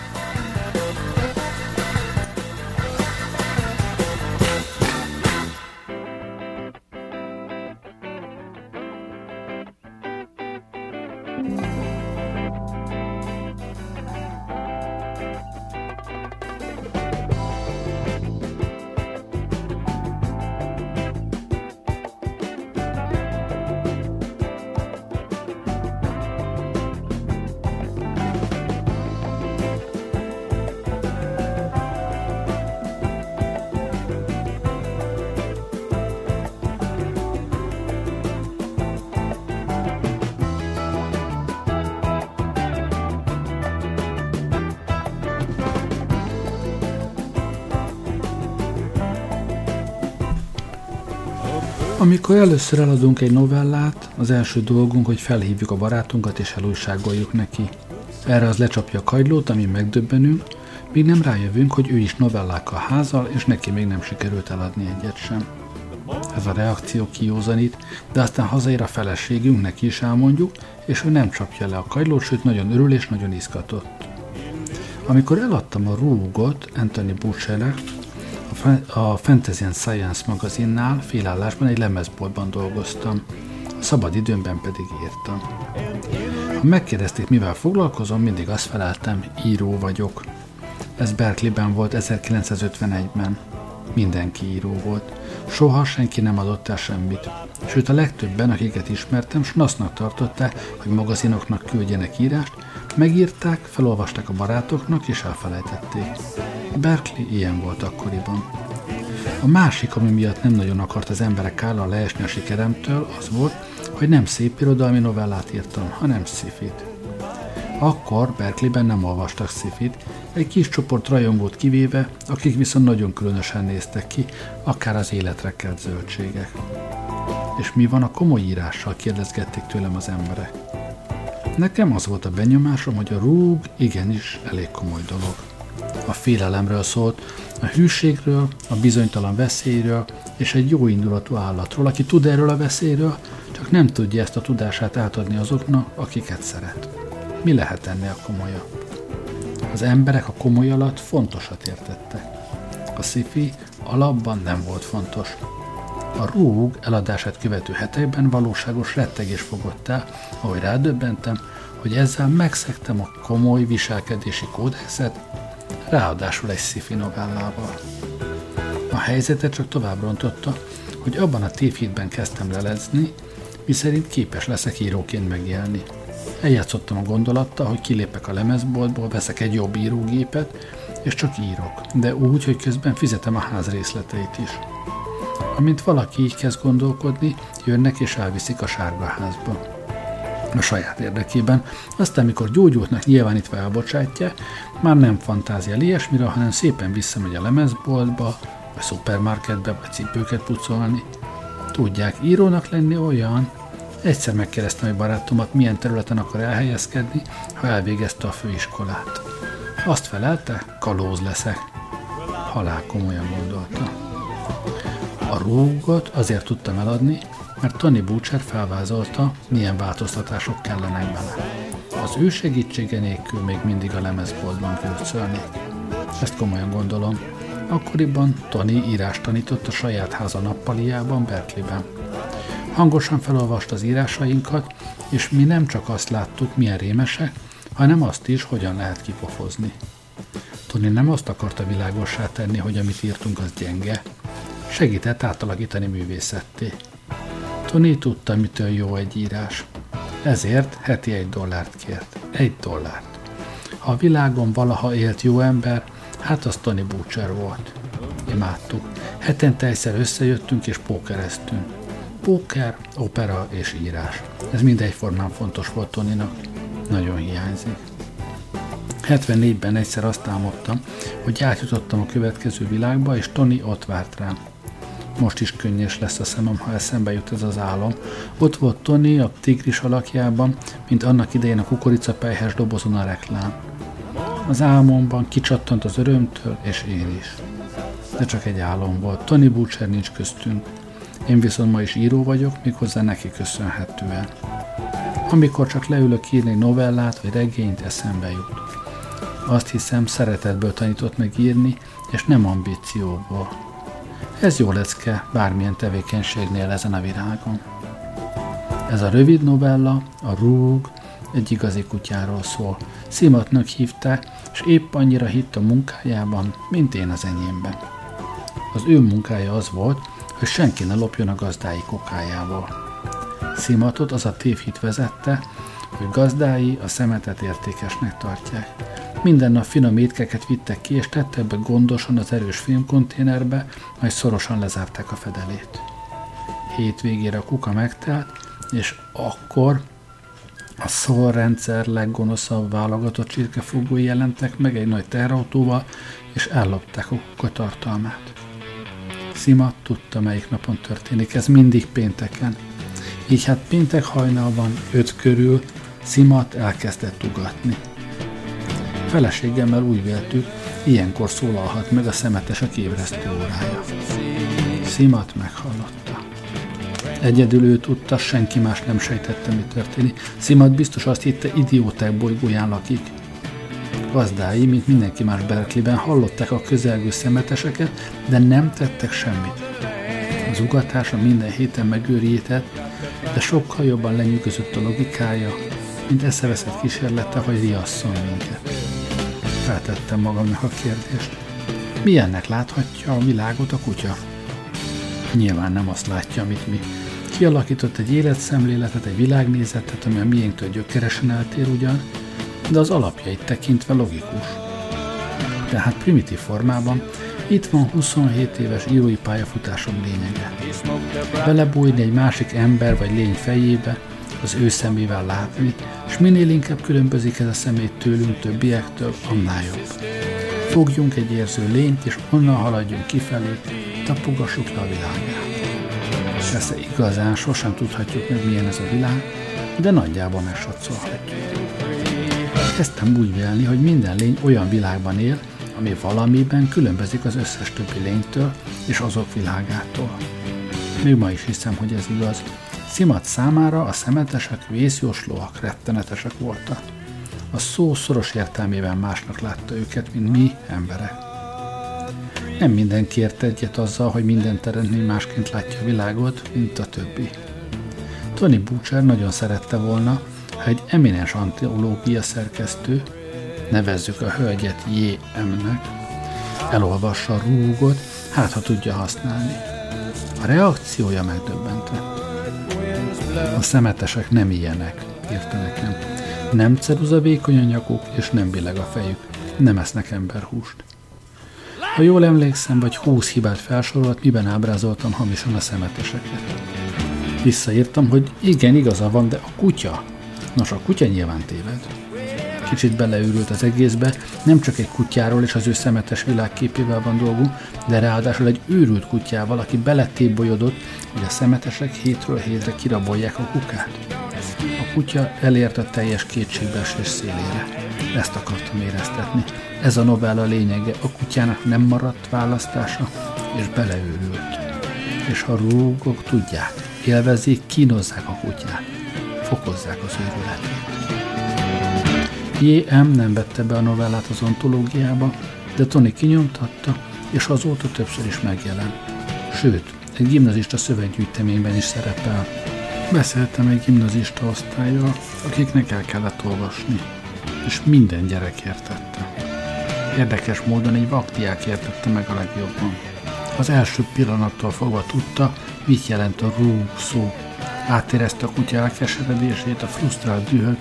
Amikor először eladunk egy novellát, az első dolgunk, hogy felhívjuk a barátunkat és elújságoljuk neki. Erre az lecsapja a kagylót, ami megdöbbenünk, míg nem rájövünk, hogy ő is novellákkal házal, és neki még nem sikerült eladni egyet sem. Ez a reakció kiózanít, de aztán hazaér a feleségünk, neki is elmondjuk, és ő nem csapja le a kagylót, sőt nagyon örül és nagyon izgatott. Amikor eladtam a rúgot Anthony Butchernek, a Fantasy and Science magazinnál félállásban egy lemezboltban dolgoztam, a szabad időmben pedig írtam. Ha megkérdezték, mivel foglalkozom, mindig azt feleltem, író vagyok. Ez Berkeleyben volt 1951-ben. Mindenki író volt. Soha senki nem adott el semmit. Sőt, a legtöbben, akiket ismertem, snasznak tartották, hogy magazinoknak küldjenek írást, megírták, felolvasták a barátoknak, és elfelejtették. Berkeley ilyen volt akkoriban. A másik, ami miatt nem nagyon akart az emberek állal leesni a sikeremtől, az volt, hogy nem szép irodalmi novellát írtam, hanem szifit. Akkor Berkeleyben nem olvastak szifit, egy kis csoport rajongót kivéve, akik viszont nagyon különösen néztek ki, akár az életre kelt zöldségek. És mi van a komoly írással, kérdezgették tőlem az emberek. Nekem az volt a benyomásom, hogy a rúg igenis elég komoly dolog a félelemről szólt, a hűségről, a bizonytalan veszélyről és egy jó indulatú állatról, aki tud erről a veszélyről, csak nem tudja ezt a tudását átadni azoknak, akiket szeret. Mi lehet ennél komolyabb? Az emberek a komoly alatt fontosat értettek. A szifi alapban nem volt fontos. A rúg eladását követő hetekben valóságos rettegés fogott el, ahogy rádöbbentem, hogy ezzel megszektem a komoly viselkedési kódexet, ráadásul egy sci novellával. A helyzetet csak tovább rontotta, hogy abban a tévhitben kezdtem lelezni, miszerint képes leszek íróként megélni. Eljátszottam a gondolattal, hogy kilépek a lemezboltból, veszek egy jobb írógépet, és csak írok, de úgy, hogy közben fizetem a ház részleteit is. Amint valaki így kezd gondolkodni, jönnek és elviszik a sárga házba. A saját érdekében, aztán mikor gyógyultnak nyilvánítva elbocsátja, már nem fantáziál ilyesmire, hanem szépen visszamegy a lemezboltba, vagy szupermarketbe, vagy cipőket pucolni. Tudják, írónak lenni olyan, Egyszer megkérdeztem egy barátomat, milyen területen akar elhelyezkedni, ha elvégezte a főiskolát. Azt felelte, kalóz leszek. Halál komolyan gondolta. A rúgot azért tudtam eladni, mert Tony Butcher felvázolta, milyen változtatások kellenek bele. Az ő segítsége nélkül még mindig a lemezboltban gürcölnék. Ezt komolyan gondolom. Akkoriban Tony írást tanított a saját háza nappaliában Berkeleyben. Hangosan felolvast az írásainkat, és mi nem csak azt láttuk, milyen rémesek, hanem azt is, hogyan lehet kipofozni. Tony nem azt akarta világossá tenni, hogy amit írtunk, az gyenge. Segített átalakítani művészetté. Tony tudta, mitől jó egy írás. Ezért heti egy dollárt kért. Egy dollárt. Ha a világon valaha élt jó ember, hát az Tony Butcher volt. Imádtuk. Hetente egyszer összejöttünk és pókereztünk. Póker, opera és írás. Ez mindegyformán fontos volt Toninak. Nagyon hiányzik. 74-ben egyszer azt álmodtam, hogy átjutottam a következő világba, és Tony ott várt rám. Most is könnyes lesz a szemem, ha eszembe jut ez az álom. Ott volt Tony a tigris alakjában, mint annak idején a kukoricapelyhes dobozon a reklám. Az álmomban kicsattant az örömtől, és én is. De csak egy álom volt. Tony Butcher nincs köztünk. Én viszont ma is író vagyok, méghozzá neki köszönhetően. Amikor csak leülök írni novellát vagy regényt, eszembe jut. Azt hiszem, szeretetből tanított meg írni, és nem ambícióból. Ez jó lecke bármilyen tevékenységnél ezen a virágon. Ez a rövid novella, a rúg, egy igazi kutyáról szól. Szimatnak hívták, és épp annyira hitt a munkájában, mint én az enyémben. Az ő munkája az volt, hogy senki ne lopjon a gazdái kokájából. Szimatot az a tévhit vezette, hogy gazdái a szemetet értékesnek tartják. Minden nap finom étkeket vittek ki, és tettek be gondosan az erős filmkonténerbe, majd szorosan lezárták a fedelét. Hétvégére a kuka megtelt, és akkor a szolrendszer leggonoszabb válogatott csirkefogói jelentek meg egy nagy terautóval, és ellopták a kuka tartalmát. Szima tudta, melyik napon történik, ez mindig pénteken. Így hát péntek hajnalban, öt körül Szimat elkezdett ugatni. Feleségemmel úgy véltük, ilyenkor szólalhat meg a szemetesek ébresztő órája. Szimat meghallotta. Egyedül ő tudta, senki más nem sejtette, mi történik. Szimat biztos azt hitte, idióták bolygóján lakik. Gazdái, mint mindenki más Berkeleyben, hallották a közelgő szemeteseket, de nem tettek semmit. Az ugatása minden héten megőrített, de sokkal jobban lenyűgözött a logikája, mint eszeveszett kísérlete, hogy riasszon minket. Feltettem magamnak a kérdést. Milyennek láthatja a világot a kutya? Nyilván nem azt látja, amit mi. Kialakított egy életszemléletet, egy világnézetet, ami a miénktől gyökeresen eltér ugyan, de az alapjait tekintve logikus. Tehát primitív formában itt van 27 éves írói pályafutásom lényege. Belebújni egy másik ember vagy lény fejébe, az ő szemével látni, és minél inkább különbözik ez a személy tőlünk többiektől, annál jobb. Fogjunk egy érző lényt, és onnan haladjunk kifelé, tapogassuk le a világát. Persze igazán sosem tudhatjuk meg, milyen ez a világ, de nagyjából megsatszolhatjuk. Kezdtem úgy vélni, hogy minden lény olyan világban él, ami valamiben különbözik az összes többi lénytől és azok világától. Még ma is hiszem, hogy ez igaz. Szimat számára a szemetesek vészjóslóak, rettenetesek voltak. A szó szoros értelmében másnak látta őket, mint mi, emberek. Nem mindenki ért egyet azzal, hogy minden teremtmény másként látja a világot, mint a többi. Tony Butcher nagyon szerette volna, Ha egy eminens antológia szerkesztő, nevezzük a hölgyet J.M.-nek, elolvassa a rúgot, hát ha tudja használni. A reakciója megdöbbentő. A szemetesek nem ilyenek, írta nekem. Nem ceruza vékony a nyakuk, és nem billeg a fejük. Nem esznek emberhúst. Ha jól emlékszem, vagy húsz hibát felsorolt, miben ábrázoltam hamisan a szemeteseket. Visszaírtam, hogy igen, igaza van, de a kutya. Nos, a kutya nyilván téved. Kicsit beleőrült az egészbe, nem csak egy kutyáról és az ő szemetes világképével van dolgunk, de ráadásul egy őrült kutyával, aki beletébolyodott, hogy a szemetesek hétről hétre kirabolják a kukát. A kutya elért a teljes kétségbeesés szélére. Ezt akartam éreztetni. Ez a novella lényege. A kutyának nem maradt választása, és beleőrült. És ha rúgok, tudják, élvezik, kínozzák a kutyát, fokozzák az őrületét. J.M. nem vette be a novellát az ontológiába, de Tony kinyomtatta, és azóta többször is megjelent. Sőt, egy gimnazista szöveggyűjteményben is szerepel. Beszéltem egy gimnazista osztályjal, akiknek el kellett olvasni, és minden gyerek értette. Érdekes módon egy vakdiák értette meg a legjobban. Az első pillanattól fogva tudta, mit jelent a rúg szó. Átérezte a kutya elkeseredését, a frusztrált dühöt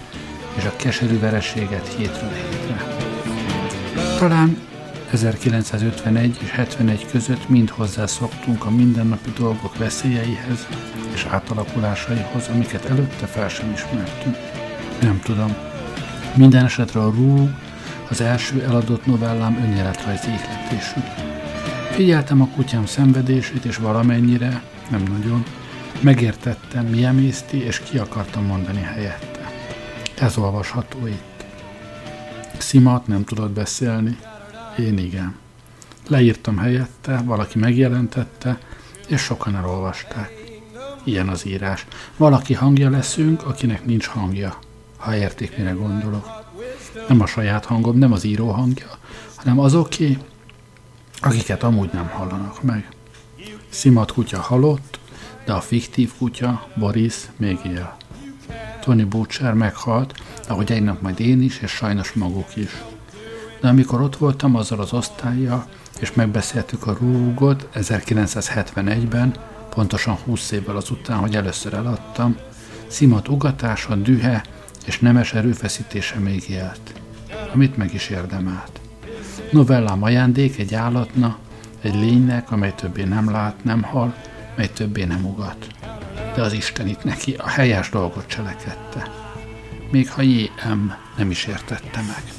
és a keserű vereséget hétről hétre. Talán 1951 és 71 között mind hozzászoktunk a mindennapi dolgok veszélyeihez és átalakulásaihoz, amiket előtte fel sem ismertünk. Nem tudom. Minden esetre a rúg az első eladott novellám önéletrajzi ihletésű. Figyeltem a kutyám szenvedését, és valamennyire, nem nagyon, megértettem, mi emészti, és ki akartam mondani helyette. Ez olvasható itt. Szimat nem tudott beszélni, én igen. Leírtam helyette, valaki megjelentette, és sokan elolvasták. Ilyen az írás. Valaki hangja leszünk, akinek nincs hangja, ha értik, mire gondolok. Nem a saját hangom, nem az író hangja, hanem azoké, akiket amúgy nem hallanak meg. Szimat kutya halott, de a fiktív kutya, Boris, még él. Tony Butcher meghalt, ahogy egy nap majd én is, és sajnos maguk is de amikor ott voltam azzal az osztályjal, és megbeszéltük a rúgot 1971-ben, pontosan 20 évvel azután, hogy először eladtam, Szimat ugatása, dühe és nemes erőfeszítése még élt, amit meg is érdemelt. Novellám ajándék egy állatna, egy lénynek, amely többé nem lát, nem hal, mely többé nem ugat. De az Isten itt neki a helyes dolgot cselekedte. Még ha J.M. nem is értette meg.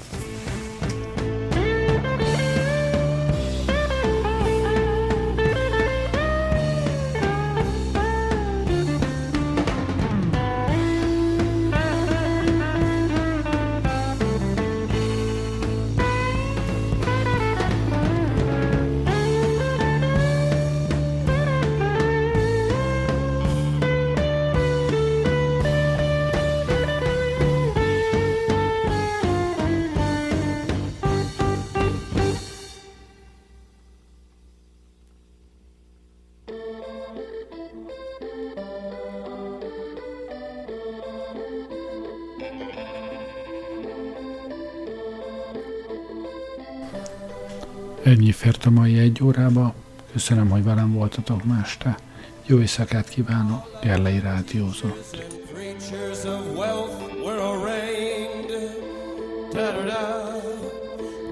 Ennyi fért a mai egy órába. Köszönöm, hogy velem voltatok ma este. Jó éjszakát kívánok, Gerlei Rádiózott.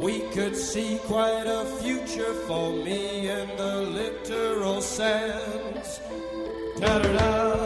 We could see quite a future for me in the literal sense. Da-da-da.